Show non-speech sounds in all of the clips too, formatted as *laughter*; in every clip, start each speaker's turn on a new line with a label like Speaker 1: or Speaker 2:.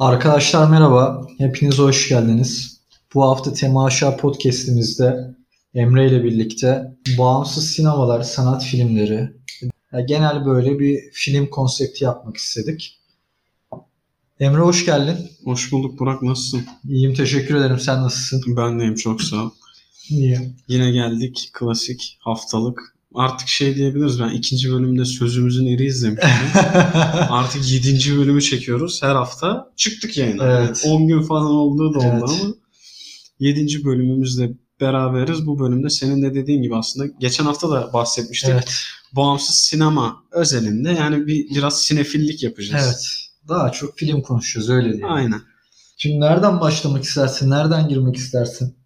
Speaker 1: Arkadaşlar merhaba, hepiniz hoş geldiniz. Bu hafta Temaşa podcastimizde Emre ile birlikte bağımsız sinemalar, sanat filmleri, yani genel böyle bir film konsepti yapmak istedik. Emre hoş geldin.
Speaker 2: Hoş bulduk Burak nasılsın?
Speaker 1: İyiyim teşekkür ederim. Sen nasılsın?
Speaker 2: Ben deyim çok sağ ol.
Speaker 1: İyi.
Speaker 2: Yine geldik klasik haftalık. Artık şey diyebiliriz ben ikinci bölümde sözümüzün eri izlemiştim. *laughs* Artık yedinci bölümü çekiyoruz. Her hafta çıktık yayına.
Speaker 1: Evet.
Speaker 2: Yani 10 gün falan olduğu da oldu
Speaker 1: Evet.
Speaker 2: ama yedinci bölümümüzle beraberiz. Bu bölümde senin de dediğin gibi aslında geçen hafta da bahsetmiştik.
Speaker 1: evet.
Speaker 2: Bağımsız sinema özelinde yani bir biraz sinefillik yapacağız.
Speaker 1: Evet. Daha çok film konuşuyoruz öyle diyelim.
Speaker 2: Aynen.
Speaker 1: Şimdi nereden başlamak istersin? Nereden girmek istersin?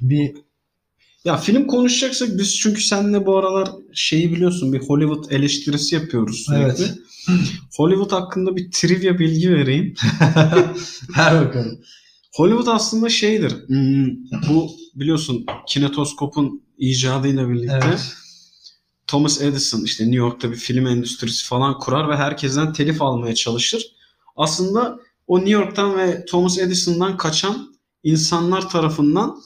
Speaker 1: Bir
Speaker 2: Ya film konuşacaksak biz çünkü seninle bu aralar şeyi biliyorsun bir Hollywood eleştirisi yapıyoruz sürekli.
Speaker 1: Evet. *laughs*
Speaker 2: Hollywood hakkında bir trivia bilgi vereyim. *laughs*
Speaker 1: ver bakalım.
Speaker 2: Hollywood aslında şeydir. hmm, Bu biliyorsun kinetoskopun icadıyla birlikte
Speaker 1: Evet.
Speaker 2: Thomas Edison işte New York'ta bir film endüstrisi falan kurar ve herkesten telif almaya çalışır. Aslında o New York'tan ve Thomas Edison'dan kaçan insanlar tarafından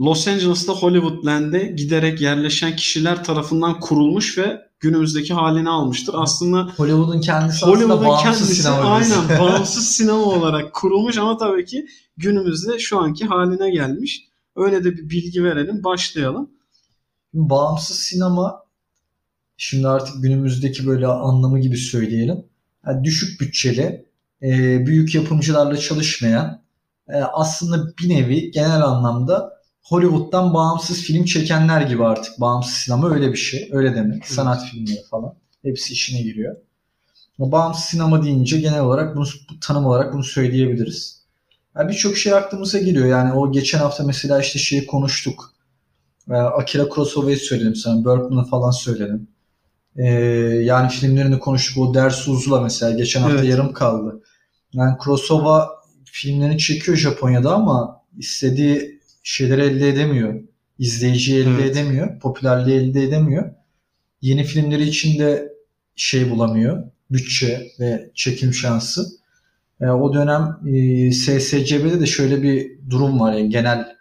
Speaker 2: Los Angeles'ta Hollywoodland'e giderek yerleşen kişiler tarafından kurulmuş ve günümüzdeki halini almıştır. Aslında
Speaker 1: Hollywood'un kendisi aslında
Speaker 2: Hollywood'un
Speaker 1: bağımsız
Speaker 2: kendisi
Speaker 1: sinema
Speaker 2: aynen bağımsız *laughs* sinema olarak kurulmuş ama tabii ki günümüzde şu anki haline gelmiş. Öyle de bir bilgi verelim, başlayalım.
Speaker 1: bağımsız sinema şimdi artık günümüzdeki böyle anlamı gibi söyleyelim. Yani düşük bütçeli, e, büyük yapımcılarla çalışmayan e, aslında bir nevi genel anlamda Hollywood'dan bağımsız film çekenler gibi artık bağımsız sinema öyle bir şey. Öyle demek. Sanat filmleri falan. Hepsi işine giriyor. Ama bağımsız sinema deyince genel olarak bunu bu tanım olarak bunu söyleyebiliriz. Yani Birçok şey aklımıza geliyor. Yani o geçen hafta mesela işte şeyi konuştuk. Ee, Akira Kurosawa'yı söyledim sana. Bergman'ı falan söyledim. Ee, yani filmlerini konuştuk. O Ders Uzula mesela geçen hafta
Speaker 2: Evet.
Speaker 1: yarım kaldı. Yani Kurosawa filmlerini çekiyor Japonya'da ama istediği şeyleri elde edemiyor. İzleyiciyi elde
Speaker 2: Evet.
Speaker 1: edemiyor. Popülerliği elde edemiyor. Yeni filmleri için de şey bulamıyor. Bütçe ve çekim şansı. E, o dönem e, SSCB'de de şöyle bir durum var. Yani genel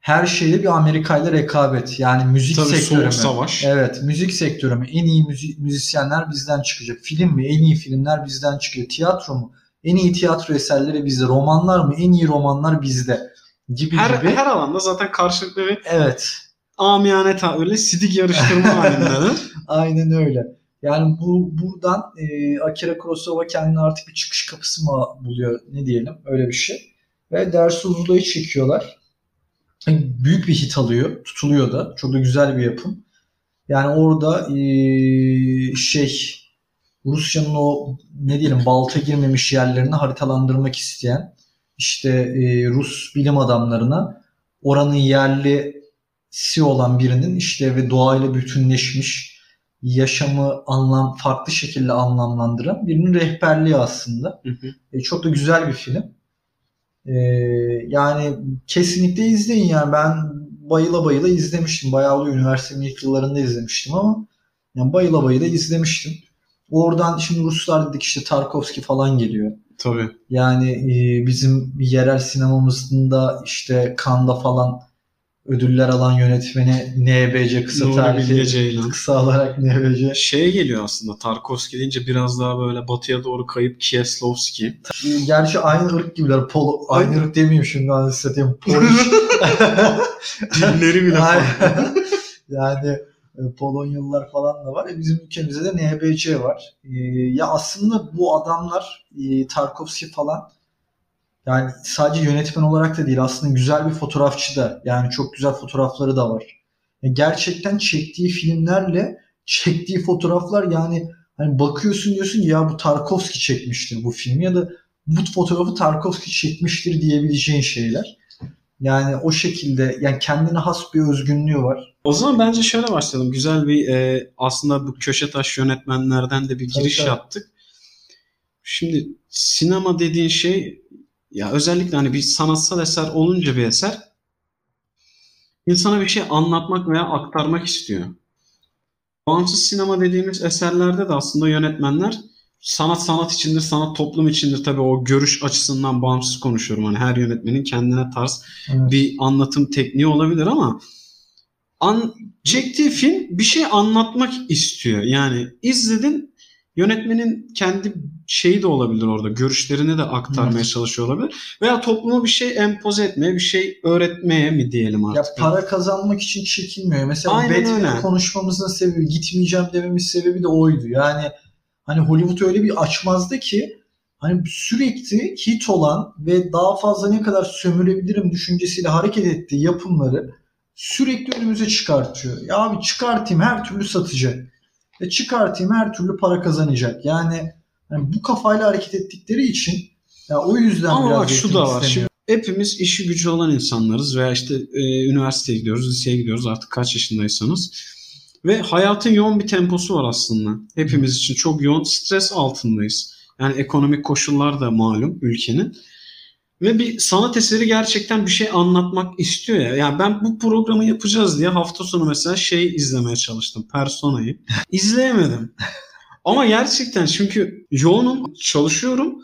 Speaker 1: her şeyde bir Amerika ile rekabet. Yani müzik
Speaker 2: Tabii
Speaker 1: sektörü mü?
Speaker 2: soğuk savaş.
Speaker 1: Evet, müzik sektörü mü? En iyi müzi- müzisyenler bizden çıkacak. Film mi? En iyi filmler bizden çıkıyor. Tiyatro mu? En iyi tiyatro eserleri bizde. Romanlar mı? En iyi romanlar bizde. Gibi
Speaker 2: Her,
Speaker 1: gibi.
Speaker 2: her alanda zaten karşılıklı bir
Speaker 1: Evet.
Speaker 2: amiyane öyle sidik yarıştırma *laughs* halinde.
Speaker 1: Aynen öyle. Yani bu buradan e, Akira Kurosawa kendine artık bir çıkış kapısı mı buluyor ne diyelim öyle bir şey. Ve Ders Uzula'yı çekiyorlar. Büyük bir hit alıyor. Tutuluyor da. Çok da güzel bir yapım. Yani orada e, şey Rusya'nın o ne diyelim balta girmemiş yerlerini haritalandırmak isteyen işte e, Rus bilim adamlarına oranın yerlisi olan birinin işte ve doğayla bütünleşmiş yaşamı anlam farklı şekilde anlamlandıran birinin rehberliği aslında.
Speaker 2: Hı hı.
Speaker 1: E, çok da güzel bir film. E, yani kesinlikle izleyin yani ben bayıla bayıla izlemiştim. Bayağı üniversitenin ilk yıllarında izlemiştim ama yani bayıla bayıla izlemiştim. Oradan şimdi Ruslar dedik işte Tarkovski falan geliyor.
Speaker 2: Tabii.
Speaker 1: Yani e, bizim yerel sinemamızın da işte Cannes'da falan ödüller alan yönetmeni NBC kısa tarihi kısa olarak NBC.
Speaker 2: Şeye geliyor aslında Tarkovski deyince biraz daha böyle batıya doğru kayıp Kieslowski.
Speaker 1: E, Gerçi aynı ırk gibiler. Pol, aynı
Speaker 2: Aynen.
Speaker 1: ırk demeyeyim şimdi anasını satayım. Polish. *laughs*
Speaker 2: Dilleri bile farklı. *laughs*
Speaker 1: Yani Polonyalılar falan da var. E, bizim ülkemizde de NBC var. E, ya aslında bu adamlar e, Tarkovski falan yani sadece yönetmen olarak da değil aslında güzel bir fotoğrafçı da. Yani çok güzel fotoğrafları da var. E, gerçekten çektiği filmlerle çektiği fotoğraflar yani hani bakıyorsun diyorsun ya bu Tarkovski çekmiştir bu filmi ya da bu fotoğrafı Tarkovski çekmiştir diyebileceğin şeyler. Yani o şekilde yani kendine has bir özgünlüğü var.
Speaker 2: O zaman bence şöyle başlayalım. Güzel bir e, aslında bu köşe taş yönetmenlerden de bir
Speaker 1: Tabii,
Speaker 2: giriş
Speaker 1: tabii.
Speaker 2: yaptık. Şimdi sinema dediğin şey ya özellikle hani bir sanatsal eser olunca bir eser insana bir şey anlatmak veya aktarmak istiyor. Bağımsız sinema dediğimiz eserlerde de aslında yönetmenler sanat sanat içindir, sanat toplum içindir. Tabii o görüş açısından bağımsız konuşuyorum. Hani her yönetmenin kendine tarz
Speaker 1: Evet.
Speaker 2: bir anlatım tekniği olabilir ama an, çektiği film bir şey anlatmak istiyor. Yani izledin yönetmenin kendi şeyi de olabilir orada. Görüşlerini de aktarmaya
Speaker 1: Evet.
Speaker 2: çalışıyor olabilir. Veya topluma bir şey empoze etmeye, bir şey öğretmeye mi diyelim
Speaker 1: Ya
Speaker 2: artık.
Speaker 1: para kazanmak için çekinmiyor. Mesela
Speaker 2: öyle.
Speaker 1: konuşmamızın sebebi, gitmeyeceğim dememin sebebi de oydu. Yani hani Hollywood öyle bir açmazdı ki hani sürekli hit olan ve daha fazla ne kadar sömürebilirim düşüncesiyle hareket ettiği yapımları sürekli önümüze çıkartıyor. Ya abi çıkartayım her türlü satacak. E çıkartayım her türlü para kazanacak. Yani, hani bu kafayla hareket ettikleri için ya o yüzden
Speaker 2: Ama
Speaker 1: biraz
Speaker 2: bak şu da var. Şimdi
Speaker 1: istemiyor.
Speaker 2: hepimiz işi gücü olan insanlarız veya işte e, üniversiteye gidiyoruz, liseye gidiyoruz artık kaç yaşındaysanız. Ve hayatın yoğun bir temposu var aslında. Hepimiz için çok yoğun stres altındayız. Yani ekonomik koşullar da malum ülkenin. Ve bir sanat eseri gerçekten bir şey anlatmak istiyor ya. Yani ben bu programı yapacağız diye hafta sonu mesela şey izlemeye çalıştım. Persona'yı. *laughs* İzleyemedim. Ama gerçekten çünkü yoğunum, çalışıyorum.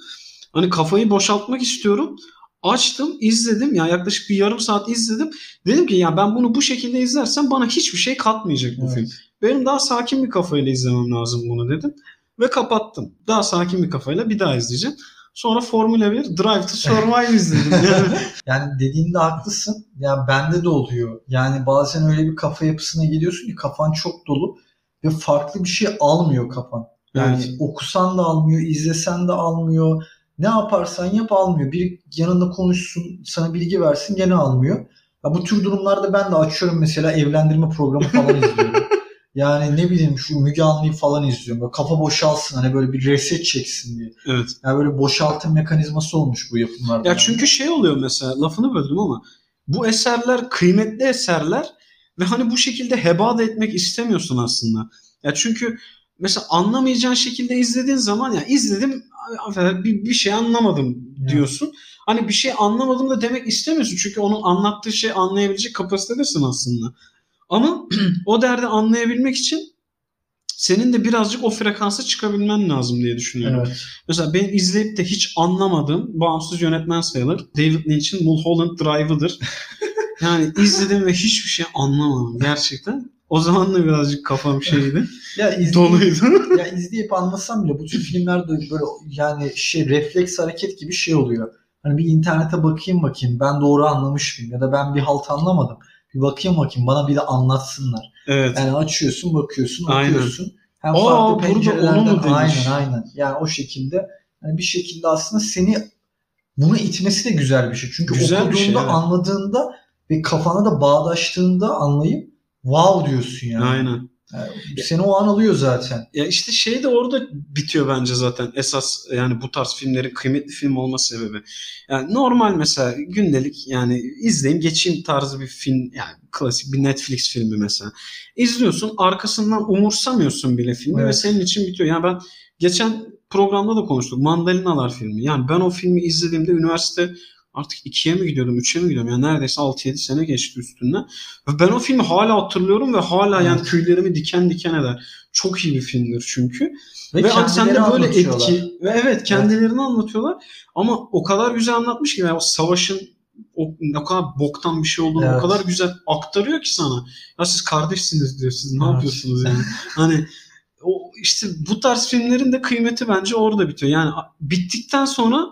Speaker 2: Hani kafayı boşaltmak istiyorum. Açtım, izledim. Ya yaklaşık bir yarım saat izledim. Dedim ki ya ben bunu bu şekilde izlersem bana hiçbir şey katmayacak bu
Speaker 1: Evet.
Speaker 2: film. Benim daha sakin bir kafayla izlemem lazım bunu dedim. Ve kapattım. Daha sakin bir kafayla bir daha izleyeceğim. Sonra Formula 1 Drive to Survive izledim. *laughs* Yani
Speaker 1: Yani dediğinde haklısın. Ya bende de oluyor. Yani bazen öyle bir kafa yapısına geliyorsun ki kafan çok dolu ve farklı bir şey almıyor kafan. Yani
Speaker 2: Evet.
Speaker 1: okusan da almıyor, izlesen de almıyor. Ne yaparsan yap almıyor. Bir yanında konuşsun, sana bilgi versin gene almıyor. Ya bu tür durumlarda ben de açıyorum mesela evlendirme programı falan *laughs* izliyorum. Yani ne bileyim şu Müge Anlı'yı falan izliyorum. Böyle kafa boşalsın hani böyle bir reset çeksin diye.
Speaker 2: evet.
Speaker 1: Yani böyle boşaltım mekanizması olmuş bu yapımlarda.
Speaker 2: Ya çünkü şey oluyor mesela lafını böldüm ama bu eserler kıymetli eserler ve hani bu şekilde heba da etmek istemiyorsun aslında. Ya çünkü mesela anlamayacağın şekilde izlediğin zaman ya izledim bir, bir şey anlamadım diyorsun. Hani bir şey anlamadım da demek istemiyorsun. Çünkü onun anlattığı şey anlayabilecek kapasitedesin aslında. Ama *clears throat* o derdi anlayabilmek için senin de birazcık o frekansa çıkabilmen lazım diye düşünüyorum.
Speaker 1: Evet.
Speaker 2: Mesela ben izleyip de hiç anlamadığım bağımsız yönetmen sayılır. David Lynch'in Mulholland Drive'ıdır. *laughs* yani izledim ve hiçbir şey anlamadım gerçekten. O zaman da birazcık kafam şeydi.
Speaker 1: Ya *laughs* izleyip,
Speaker 2: doluydu. *laughs*
Speaker 1: ya izleyip anlasam bile bu tür filmlerde böyle yani şey refleks hareket gibi şey oluyor. Hani bir internete bakayım bakayım ben doğru anlamış mıyım ya da ben bir halt anlamadım. Bir bakayım bakayım bana bir de anlatsınlar.
Speaker 2: evet.
Speaker 1: Yani açıyorsun bakıyorsun
Speaker 2: Aynen.
Speaker 1: okuyorsun. Hem
Speaker 2: Aa,
Speaker 1: farklı
Speaker 2: onu mu demiş?
Speaker 1: aynen aynen. Yani o şekilde hani bir şekilde aslında seni buna itmesi de güzel bir şey. Çünkü
Speaker 2: Güzel bir
Speaker 1: okuduğunda
Speaker 2: şey, evet.
Speaker 1: anladığında ve kafana da bağdaştığında anlayıp wow diyorsun yani.
Speaker 2: Aynen.
Speaker 1: Yani seni o an alıyor zaten.
Speaker 2: Ya işte şey de orada bitiyor bence zaten esas yani bu tarz filmlerin kıymetli film olma sebebi. Yani normal mesela gündelik yani izleyeyim geçeyim tarzı bir film yani klasik bir Netflix filmi mesela. İzliyorsun arkasından umursamıyorsun bile filmi ve
Speaker 1: Evet.
Speaker 2: senin için bitiyor. Yani ben geçen programda da konuştuk Mandalinalar filmi. Yani ben o filmi izlediğimde üniversite artık ikiye mi gidiyordum, üçe mi gidiyordum? Yani neredeyse 6-7 sene geçti üstünden. Ve ben o filmi hala hatırlıyorum ve hala yani
Speaker 1: Evet.
Speaker 2: tüylerimi diken diken eder. Çok iyi bir filmdir çünkü.
Speaker 1: Ve,
Speaker 2: Ve, sende böyle etki ve evet kendilerini anlatıyorlar ama o kadar güzel anlatmış ki yani o savaşın o ne kadar boktan bir şey olduğunu
Speaker 1: Evet.
Speaker 2: o kadar güzel aktarıyor ki sana. Ya siz kardeşsiniz diyor. Siz ne
Speaker 1: Evet.
Speaker 2: yapıyorsunuz yani? *laughs* hani o işte bu tarz filmlerin de kıymeti bence orada bitiyor. Yani bittikten sonra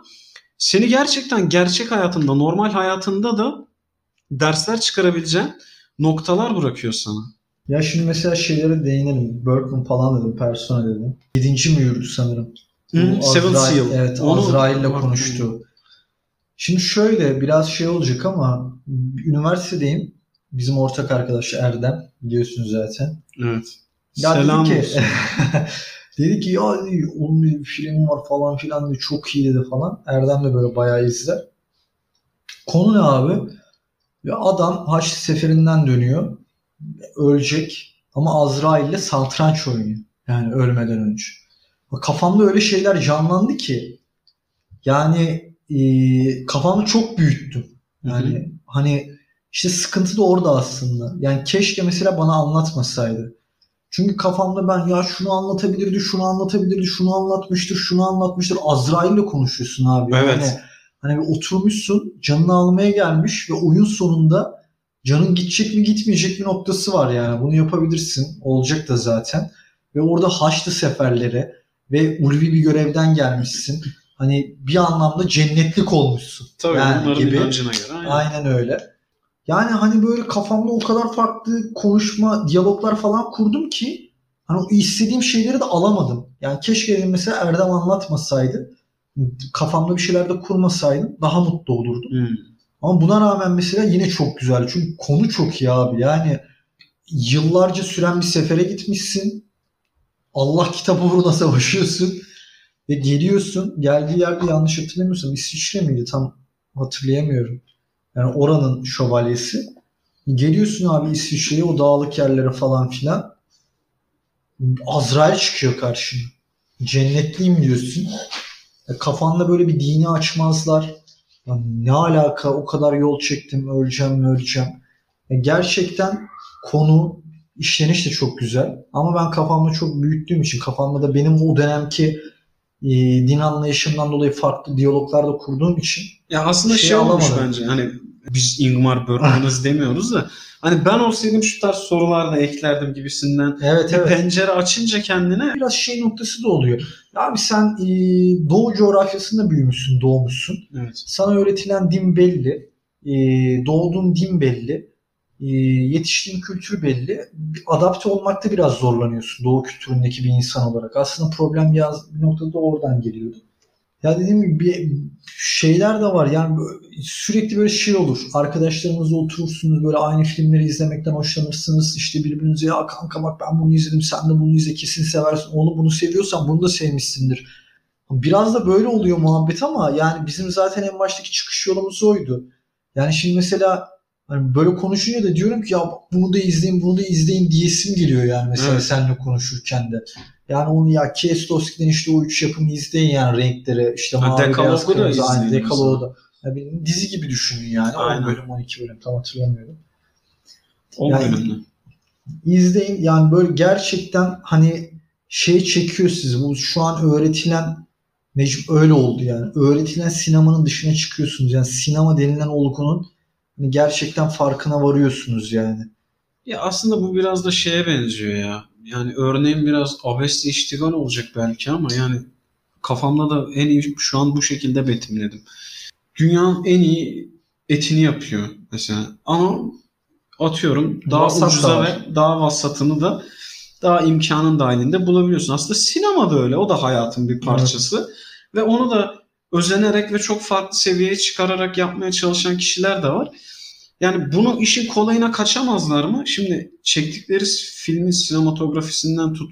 Speaker 2: seni gerçekten gerçek hayatında, normal hayatında da dersler çıkarabileceğin noktalar bırakıyor sana.
Speaker 1: Ya şimdi mesela şeylere değinelim. Bergman falan dedim, Persona dedim. Yedinci mi yürüdü sanırım? Bu
Speaker 2: Seven Seal.
Speaker 1: Evet,
Speaker 2: Onu-
Speaker 1: Azrail'le konuştu. Şimdi şöyle biraz şey olacak ama üniversitedeyim. Bizim ortak arkadaş Erdem biliyorsunuz zaten.
Speaker 2: Evet.
Speaker 1: Ya
Speaker 2: Selam
Speaker 1: ki. *laughs* dedi ki ya onun bir film var falan filan dedi, çok iyi dedi falan. Erdem de böyle bayağı izler. Konu ne abi? Ya adam Haç seferinden dönüyor. Ölecek ama Azrail'le satranç oynuyor. Yani ölmeden önce. Kafamda öyle şeyler canlandı ki yani e, kafamı çok büyüttüm. Yani hani işte sıkıntı da orada aslında. Yani keşke mesela bana anlatmasaydı. Çünkü kafamda ben ya şunu anlatabilirdi, şunu anlatabilirdi, şunu anlatmıştır, şunu anlatmıştır. Azrail'le konuşuyorsun abi.
Speaker 2: Evet.
Speaker 1: Yani, hani bir oturmuşsun, canını almaya gelmiş ve oyun sonunda canın gidecek mi gitmeyecek mi noktası var yani. Bunu yapabilirsin. Olacak da zaten. Ve orada Haçlı seferleri ve ulvi bir görevden gelmişsin. Hani bir anlamda cennetlik olmuşsun.
Speaker 2: Tabii
Speaker 1: Yani
Speaker 2: onların
Speaker 1: gibi.
Speaker 2: inancına göre. Aynen.
Speaker 1: Aynen öyle. Yani hani böyle kafamda o kadar farklı konuşma, diyaloglar falan kurdum ki hani istediğim şeyleri de alamadım. Yani keşke mesela Erdem anlatmasaydı, kafamda bir şeyler de kurmasaydım daha mutlu olurdum.
Speaker 2: Hmm.
Speaker 1: Ama buna rağmen mesela yine çok güzel. Çünkü konu çok iyi abi. Yani yıllarca süren bir sefere gitmişsin. Allah kitabı uğruna savaşıyorsun. Ve geliyorsun. Geldiği yerde yanlış hatırlamıyorsam İsviçre miydi? Tam hatırlayamıyorum. Yani oranın şövalyesi. Geliyorsun abi İsviçre'ye o dağlık yerlere falan filan. Azrail çıkıyor karşına. Cennetliyim diyorsun. Ya Kafanda böyle bir dini açmazlar. Ya ne alaka o kadar yol çektim öleceğim mi öleceğim. Ya gerçekten konu işleniş de çok güzel. Ama ben kafamda çok büyüttüğüm için kafamda da benim o dönemki e, din anlayışımdan dolayı farklı diyaloglar da kurduğum için
Speaker 2: Ya aslında
Speaker 1: Şey
Speaker 2: şey, olmuş bence hani biz Ingmar Bergman'ız demiyoruz da hani ben olsaydım şu tarz sorular da eklerdim gibisinden
Speaker 1: evet evet
Speaker 2: pencere açınca kendine
Speaker 1: biraz şey noktası da oluyor. Abi sen e, doğu coğrafyasında büyümüşsün, doğmuşsun.
Speaker 2: evet.
Speaker 1: Sana öğretilen din belli. E, doğduğun din belli. E, yetiştiğin kültür belli. Adapte olmakta biraz zorlanıyorsun doğu kültüründeki bir insan olarak. Aslında problem biraz bir noktada da oradan geliyordu. Ya dediğim gibi bir şeyler de var. Yani sürekli böyle şey olur. Arkadaşlarınızla oturursunuz böyle aynı filmleri izlemekten hoşlanırsınız. İşte birbirinize ya kanka bak ben bunu izledim sen de bunu izle kesin seversin. Onu bunu seviyorsan bunu da sevmişsindir. Biraz da böyle oluyor muhabbet ama yani bizim zaten en baştaki çıkış yolumuz oydu. Yani şimdi mesela hani böyle konuşunca da diyorum ki ya bunu da izleyin bunu da izleyin diyesim geliyor yani mesela
Speaker 2: Evet.
Speaker 1: seninle konuşurken de. Yani onu ya Kieslowski'den işte o üç yapımı izleyin yani renkleri işte
Speaker 2: Ha,
Speaker 1: mavi beyaz kırmızı aynı Dekalogu da. Ya bir dizi gibi düşünün yani. 10
Speaker 2: Aynen.
Speaker 1: bölüm 12 bölüm tam hatırlamıyorum.
Speaker 2: O
Speaker 1: Yani-
Speaker 2: bölümde.
Speaker 1: İzleyin yani böyle gerçekten hani şey çekiyor sizi. Bu şu an öğretilen mecbur öyle oldu yani. Öğretilen sinemanın dışına çıkıyorsunuz. Yani sinema denilen olgunun hani gerçekten farkına varıyorsunuz yani.
Speaker 2: Ya aslında bu biraz da şeye benziyor ya. Yani örneğin biraz abesle iştigal olacak belki ama yani kafamda da en iyi şu an bu şekilde betimledim. Dünyanın en iyi etini yapıyor mesela. Ama atıyorum daha
Speaker 1: Vasat da
Speaker 2: ucuza
Speaker 1: var.
Speaker 2: ve daha vasatını da daha imkanın dahilinde bulabiliyorsun. Aslında sinema da öyle. O da hayatın bir parçası. Ve onu da özenerek ve çok farklı seviyeye çıkararak yapmaya çalışan kişiler de var. Yani bunu işin kolayına kaçamazlar mı? Şimdi çektikleri filmin sinematografisinden tut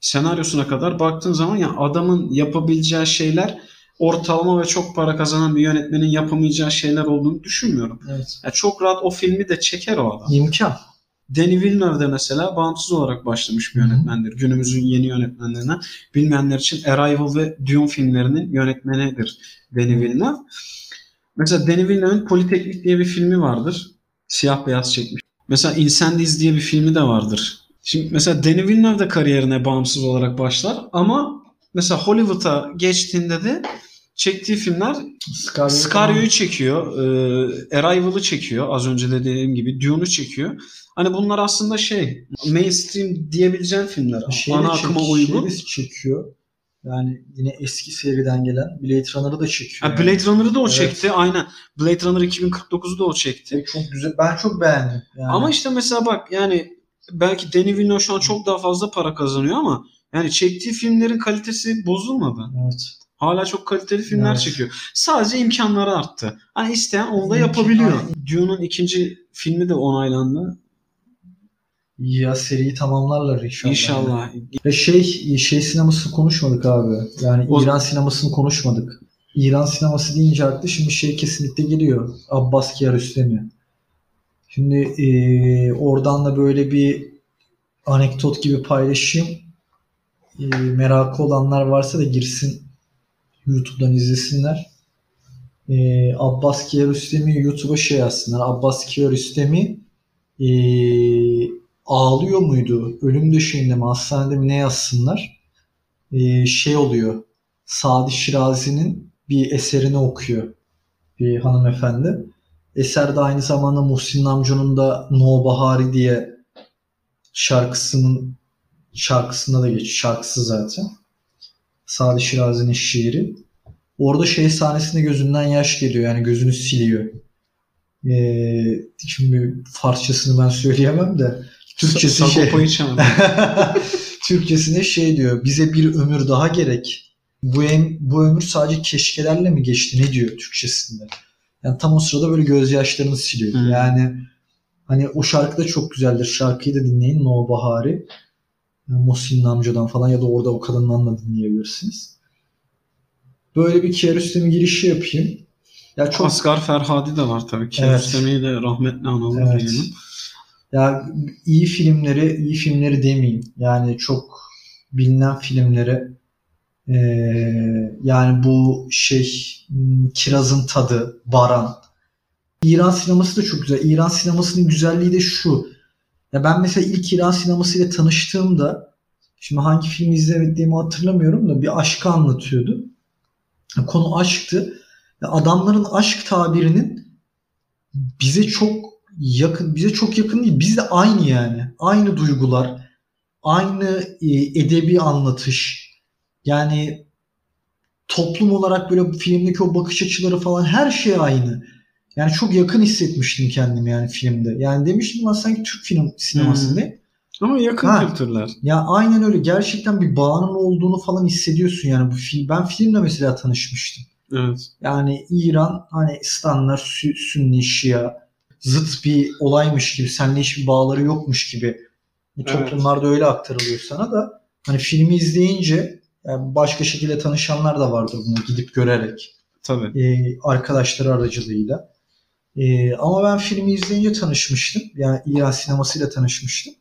Speaker 2: senaryosuna kadar baktığın zaman ya adamın yapabileceği şeyler ortalama ve çok para kazanan bir yönetmenin yapamayacağı şeyler olduğunu düşünmüyorum.
Speaker 1: Evet.
Speaker 2: Ya çok rahat o filmi de çeker o adam.
Speaker 1: İmkan.
Speaker 2: Denis Villeneuve de mesela bağımsız olarak başlamış bir yönetmendir. Günümüzün yeni yönetmenlerinden. Bilmeyenler için Arrival ve Dune filmlerinin yönetmenidir Denis Villeneuve. Mesela Denis Villeneuve'ın Politeknik diye bir filmi vardır. Siyah beyaz çekmiş. Mesela Incendies diye bir filmi de vardır. Şimdi mesela Denis Villeneuve de kariyerine bağımsız olarak başlar ama mesela Hollywood'a geçtiğinde de çektiği filmler
Speaker 1: Scario'yu
Speaker 2: Scario'yu çekiyor. E, Arrival'ı çekiyor. Az önce de dediğim gibi Dune'u çekiyor. Hani bunlar aslında şey mainstream diyebileceğin filmler.
Speaker 1: Şeyi
Speaker 2: Ana akıma
Speaker 1: çek-
Speaker 2: uygun.
Speaker 1: şeyi çekiyor. Yani yine eski seriden gelen Blade Runner'ı da çekiyor.
Speaker 2: Ha, Blade Runner'ı da o
Speaker 1: Evet.
Speaker 2: çekti. Aynen. Blade Runner 2049'u da o çekti.
Speaker 1: Ve çok güzel. Ben çok beğendim. Yani.
Speaker 2: Ama işte mesela bak yani belki Denis Villeneuve şu an çok daha fazla para kazanıyor ama yani çektiği filmlerin kalitesi bozulmadı.
Speaker 1: evet.
Speaker 2: Hala çok kaliteli filmler
Speaker 1: Evet.
Speaker 2: çekiyor. Sadece imkanları arttı. Hani isteyen onu da yapabiliyor. Dune'un ikinci filmi de onaylandı.
Speaker 1: Ya seriyi tamamlarlar inşallah.
Speaker 2: İnşallah.
Speaker 1: Ve şey şey sinemasını konuşmadık abi. Yani
Speaker 2: O-
Speaker 1: İran sinemasını konuşmadık. İran sineması deyince aklı şimdi şey kesinlikle geliyor. Abbas Kiarostami. Şimdi eee, oradan da böyle bir anekdot gibi paylaşayım. Eee, merakı olanlar varsa da girsin YouTube'dan izlesinler. Eee, Abbas Kiarostami YouTube'a şey yazsınlar. Abbas Kiarostami eee ağlıyor muydu? Ölüm döşeğinde mi hastanede mi ne yazsınlar? Ee, şey oluyor. Sadi Şirazi'nin bir eserini okuyor bir hanımefendi. Eser de aynı zamanda Muhsin Namcu'nun da No Bahari diye şarkısının şarkısında da geçiyor. Şarkısı zaten. Sadi Şirazi'nin şiiri. Orada şey sahnesinde gözünden yaş geliyor. Yani gözünü siliyor. Ee, şimdi Farsçasını ben söyleyemem de Türkçesi şey,
Speaker 2: Sagopa'yı çağırdı. *laughs*
Speaker 1: Türkçesine şey diyor. Bize bir ömür daha gerek. Bu, em, bu ömür sadece keşkelerle mi geçti? Ne diyor Türkçesinde? Yani tam o sırada böyle gözyaşlarını siliyor.
Speaker 2: Hmm.
Speaker 1: Yani hani o şarkı da çok güzeldir. Şarkıyı da dinleyin. No Bahari. Muhsin amcadan falan ya da orada o kadından da dinleyebilirsiniz. Böyle bir Kiarostami girişi yapayım. Ya çok
Speaker 2: Asgar Ferhadi de var tabii.
Speaker 1: Evet.
Speaker 2: Kiarostami'yi de rahmetle analım
Speaker 1: Evet.
Speaker 2: diyelim.
Speaker 1: Ya iyi filmleri, iyi filmleri demeyeyim. Yani çok bilinen filmleri eee, yani bu şey Kiraz'ın tadı, Baran. İran sineması da çok güzel. İran sinemasının güzelliği de şu. Ya ben mesela ilk İran sinemasıyla tanıştığımda şimdi hangi filmi izlediğimi hatırlamıyorum da bir aşkı anlatıyordu. Konu aşktı. Ya adamların aşk tabirinin bize çok yakın bize çok yakın değil. Biz de aynı yani. Aynı duygular, aynı e, edebi anlatış. Yani toplum olarak böyle filmdeki o bakış açıları falan her şey aynı. Yani çok yakın hissetmiştim kendimi yani filmde. Yani demiştim lan sanki Türk film sineması ne?
Speaker 2: Ama yakın
Speaker 1: Ha.
Speaker 2: kültürler.
Speaker 1: Ya aynen öyle. Gerçekten bir bağının olduğunu falan hissediyorsun yani bu film. Ben filmle mesela tanışmıştım.
Speaker 2: Evet.
Speaker 1: Yani İran hani standart Sü- Sünni, Şia zıt bir olaymış gibi, seninle hiçbir bağları yokmuş gibi bu
Speaker 2: Evet.
Speaker 1: toplumlarda öyle aktarılıyor sana da hani filmi izleyince yani başka şekilde tanışanlar da vardır bunu gidip görerek
Speaker 2: Tabii.
Speaker 1: e, arkadaşları aracılığıyla. E, ama ben filmi izleyince tanışmıştım. Yani İran sinemasıyla tanışmıştım.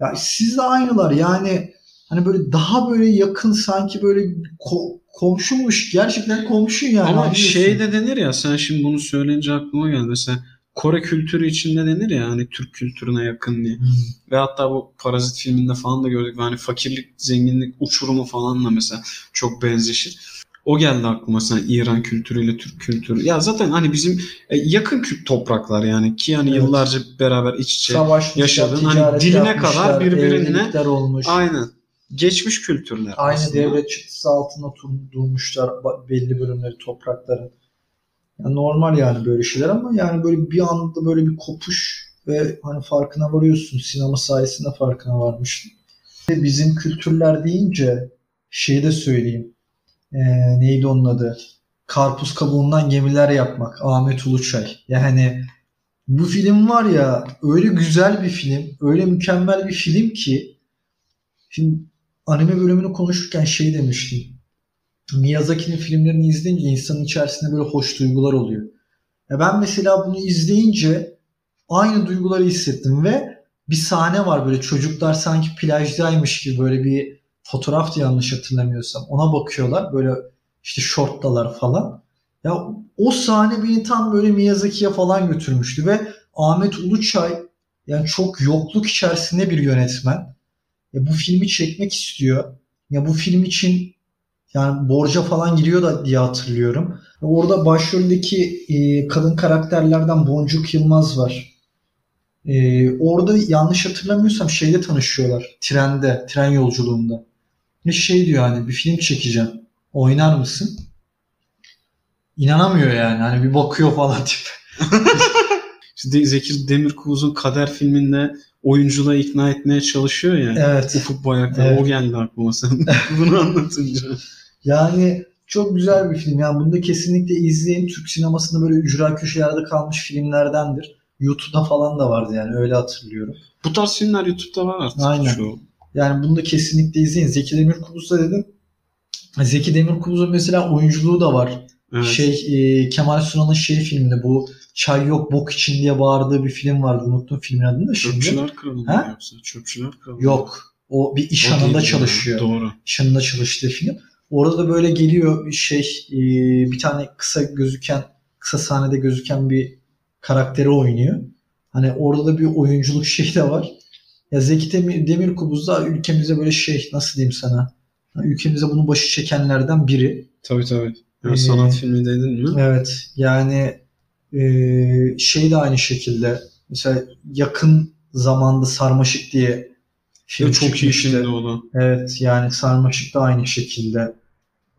Speaker 1: Ya siz de aynılar yani hani böyle daha böyle yakın sanki böyle ko- komşumuş gerçekten komşun yani.
Speaker 2: Ama
Speaker 1: anlıyorsun.
Speaker 2: şey de denir ya sen şimdi bunu söyleyince aklıma geldi. Mesela Kore kültürü içinde denir ya hani Türk kültürüne yakın diye.
Speaker 1: Hmm.
Speaker 2: Ve hatta bu Parazit filminde falan da gördük. Yani fakirlik, zenginlik uçurumu falanla mesela çok benzeşir. O geldi aklıma sen İran kültürüyle Türk kültürü. Ya zaten hani bizim e, yakın topraklar yani ki yani
Speaker 1: Evet.
Speaker 2: yıllarca beraber iç içe. Yaşadığın, hani diline kadar birbirine-
Speaker 1: olmuş.
Speaker 2: Aynen. Geçmiş kültürler
Speaker 1: Aynı
Speaker 2: aslında.
Speaker 1: devlet çıktısı altında durmuşlar belli bölümleri toprakların. Yani normal yani böyle şeyler ama yani böyle bir anda böyle bir kopuş ve hani farkına varıyorsun. Sinema sayesinde farkına varmıştım. Bizim kültürler deyince şeyi de söyleyeyim. Ee, neydi onun adı? Karpuz kabuğundan gemiler yapmak. Ahmet Uluçay. Yani bu film var ya öyle güzel bir film, öyle mükemmel bir film ki şimdi anime bölümünü konuşurken şey demiştim. Miyazaki'nin filmlerini izleyince insanın içerisinde böyle hoş duygular oluyor. Ya ben mesela bunu izleyince aynı duyguları hissettim ve bir sahne var böyle çocuklar sanki plajdaymış gibi böyle bir fotoğraftı yanlış hatırlamıyorsam. Ona bakıyorlar böyle işte şortlalar falan. Ya o sahne beni tam böyle Miyazaki'ye falan götürmüştü ve Ahmet Uluçay yani çok yokluk içerisinde bir yönetmen. Ya bu filmi çekmek istiyor. Ya bu film için yani borca falan giriyor da diye hatırlıyorum. Orada başroldeki e, kadın karakterlerden Boncuk Yılmaz var. E, orada yanlış hatırlamıyorsam şeyde tanışıyorlar. Trende, tren yolculuğunda. Ve şey diyor hani bir film çekeceğim. Oynar mısın? İnanamıyor yani. Hani bir bakıyor falan tip. *laughs*
Speaker 2: İşte Zeki Demirkubuz'un Kader filminde oyunculuğa ikna etmeye çalışıyor ya.
Speaker 1: Evet.
Speaker 2: Ufuk Bayraktar.
Speaker 1: Evet.
Speaker 2: O geldi aklıma sen *laughs* bunu anlatınca.
Speaker 1: Yani çok güzel bir film. Yani bunu da kesinlikle izleyin. Türk sinemasında böyle ücra köşelerde kalmış filmlerdendir. YouTube'da falan da vardı yani öyle hatırlıyorum.
Speaker 2: Bu tarz filmler YouTube'da var artık.
Speaker 1: Aynen.
Speaker 2: Çoğu.
Speaker 1: Yani bunu da kesinlikle izleyin. Zeki Demirkubuz'da dedim. Zeki Demirkubuz'un mesela oyunculuğu da var.
Speaker 2: Evet.
Speaker 1: Şey e, Kemal Sunal'ın şey filminde bu çay yok bok için diye bağırdığı bir film vardı. Unuttum filmin adını da şimdi.
Speaker 2: Çöpçüler Kralı
Speaker 1: Ha?
Speaker 2: yoksa? Çöpçüler Kralı?
Speaker 1: Yok. O bir iş
Speaker 2: O
Speaker 1: anında çalışıyor.
Speaker 2: Doğru.
Speaker 1: iş anında çalıştığı film. Orada da böyle geliyor bir şey e, bir tane kısa gözüken kısa sahnede gözüken bir karakteri oynuyor. Hani orada da bir oyunculuk *laughs* şeyi de var. Ya Zeki Demir, Demirkubuz da ülkemize böyle şey nasıl diyeyim sana? Ülkemize bunu başı çekenlerden biri.
Speaker 2: Tabii tabii. Yani
Speaker 1: Ee,
Speaker 2: sanat filmi dedin mi?
Speaker 1: Evet yani e, şey de aynı şekilde mesela yakın zamanda Sarmaşık diye film
Speaker 2: çok iyi filmdi o.
Speaker 1: Evet yani Sarmaşık da aynı şekilde.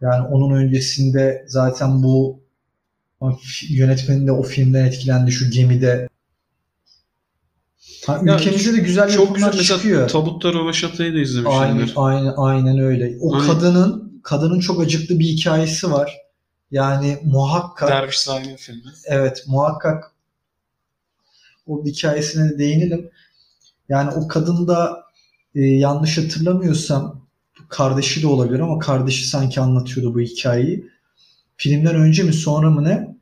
Speaker 1: Yani onun öncesinde zaten bu yönetmenin de o filmden etkilendi şu gemide. Ha,
Speaker 2: Ya
Speaker 1: ülkemizde de güzel
Speaker 2: Çok
Speaker 1: yapımlar
Speaker 2: güzel. Mesela
Speaker 1: çıkıyor.
Speaker 2: Tabutta Röveşata'yı da
Speaker 1: Aynen,
Speaker 2: izlemişimdir.
Speaker 1: aynen, aynen öyle. O
Speaker 2: Aynen.
Speaker 1: kadının kadının çok acıklı bir hikayesi var. Yani muhakkak
Speaker 2: Derviş Sahibi filmi.
Speaker 1: Evet muhakkak o hikayesine de değinelim. Yani o kadın da e, yanlış hatırlamıyorsam kardeşi de olabilir ama kardeşi sanki anlatıyordu bu hikayeyi. Filmden önce mi sonra mı ne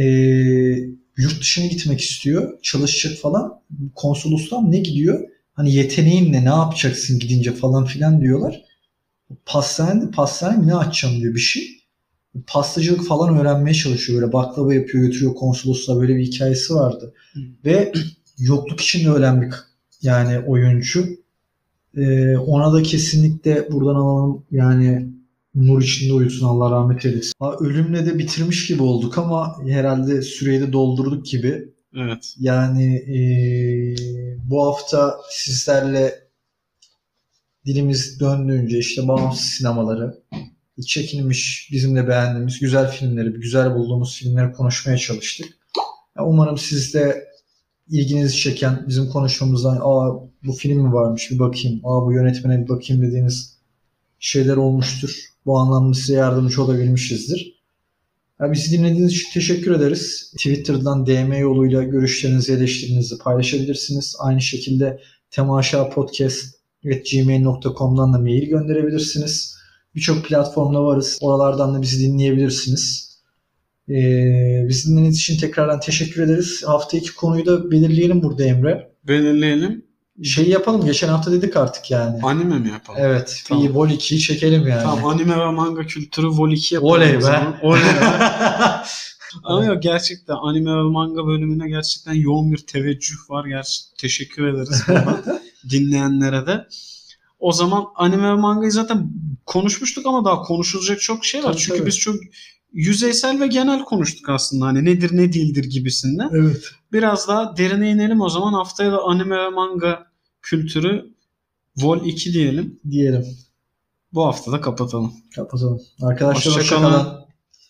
Speaker 1: e, yurt dışına gitmek istiyor. Çalışacak falan. Konsolosluğa ne gidiyor? Hani yeteneğin ne? Ne yapacaksın gidince falan filan diyorlar. Pastane, pastane ne açacağım diyor bir şey pastacılık falan öğrenmeye çalışıyor. Böyle baklava yapıyor götürüyor konsolosluğa böyle bir hikayesi vardı.
Speaker 2: Hı.
Speaker 1: Ve yokluk içinde ölen bir yani oyuncu. Ee, ona da kesinlikle buradan alalım yani nur içinde uyusun Allah rahmet eylesin. Ha, ölümle de bitirmiş gibi olduk ama herhalde süreyi de doldurduk gibi.
Speaker 2: Evet.
Speaker 1: Yani ee, bu hafta sizlerle dilimiz döndüğünce işte bağımsız sinemaları, çekilmiş, bizim de beğendiğimiz güzel filmleri, güzel bulduğumuz filmleri konuşmaya çalıştık. Ya umarım siz de ilginizi çeken bizim konuşmamızdan aa bu film mi varmış bir bakayım, aa bu yönetmene bir bakayım dediğiniz şeyler olmuştur. Bu anlamda size yardımcı olabilmişizdir. Ya bizi dinlediğiniz için teşekkür ederiz. Twitter'dan DM yoluyla görüşlerinizi, eleştirinizi paylaşabilirsiniz. Aynı şekilde temaşapodcast.gmail.com'dan da mail gönderebilirsiniz. Birçok platformda varız. Oralardan da bizi dinleyebilirsiniz. Ee, bizi dinlediğiniz için tekrardan teşekkür ederiz. Haftaki konuyu da belirleyelim burada Emre.
Speaker 2: Belirleyelim.
Speaker 1: Şey yapalım. Geçen hafta dedik artık yani.
Speaker 2: Anime mi yapalım?
Speaker 1: Evet.
Speaker 2: Tamam.
Speaker 1: Bir Vol 2'yi çekelim yani.
Speaker 2: Tamam anime ve manga kültürü Vol 2 yapalım.
Speaker 1: Oley be.
Speaker 2: Oley be. *laughs* Ama yok gerçekten anime ve manga bölümüne gerçekten yoğun bir teveccüh var. Gerçi teşekkür ederiz *laughs* dinleyenlere de. O zaman anime ve mangayı zaten konuşmuştuk ama daha konuşulacak çok şey var.
Speaker 1: Tabii,
Speaker 2: Çünkü
Speaker 1: tabii.
Speaker 2: biz çok yüzeysel ve genel konuştuk aslında. Hani nedir ne değildir gibisinden.
Speaker 1: evet.
Speaker 2: Biraz daha derine inelim o zaman. Haftaya da anime ve manga kültürü Vol 2 diyelim.
Speaker 1: Diyelim.
Speaker 2: Bu hafta da kapatalım.
Speaker 1: Kapatalım. Arkadaşlar
Speaker 2: Hoşça
Speaker 1: hoşça.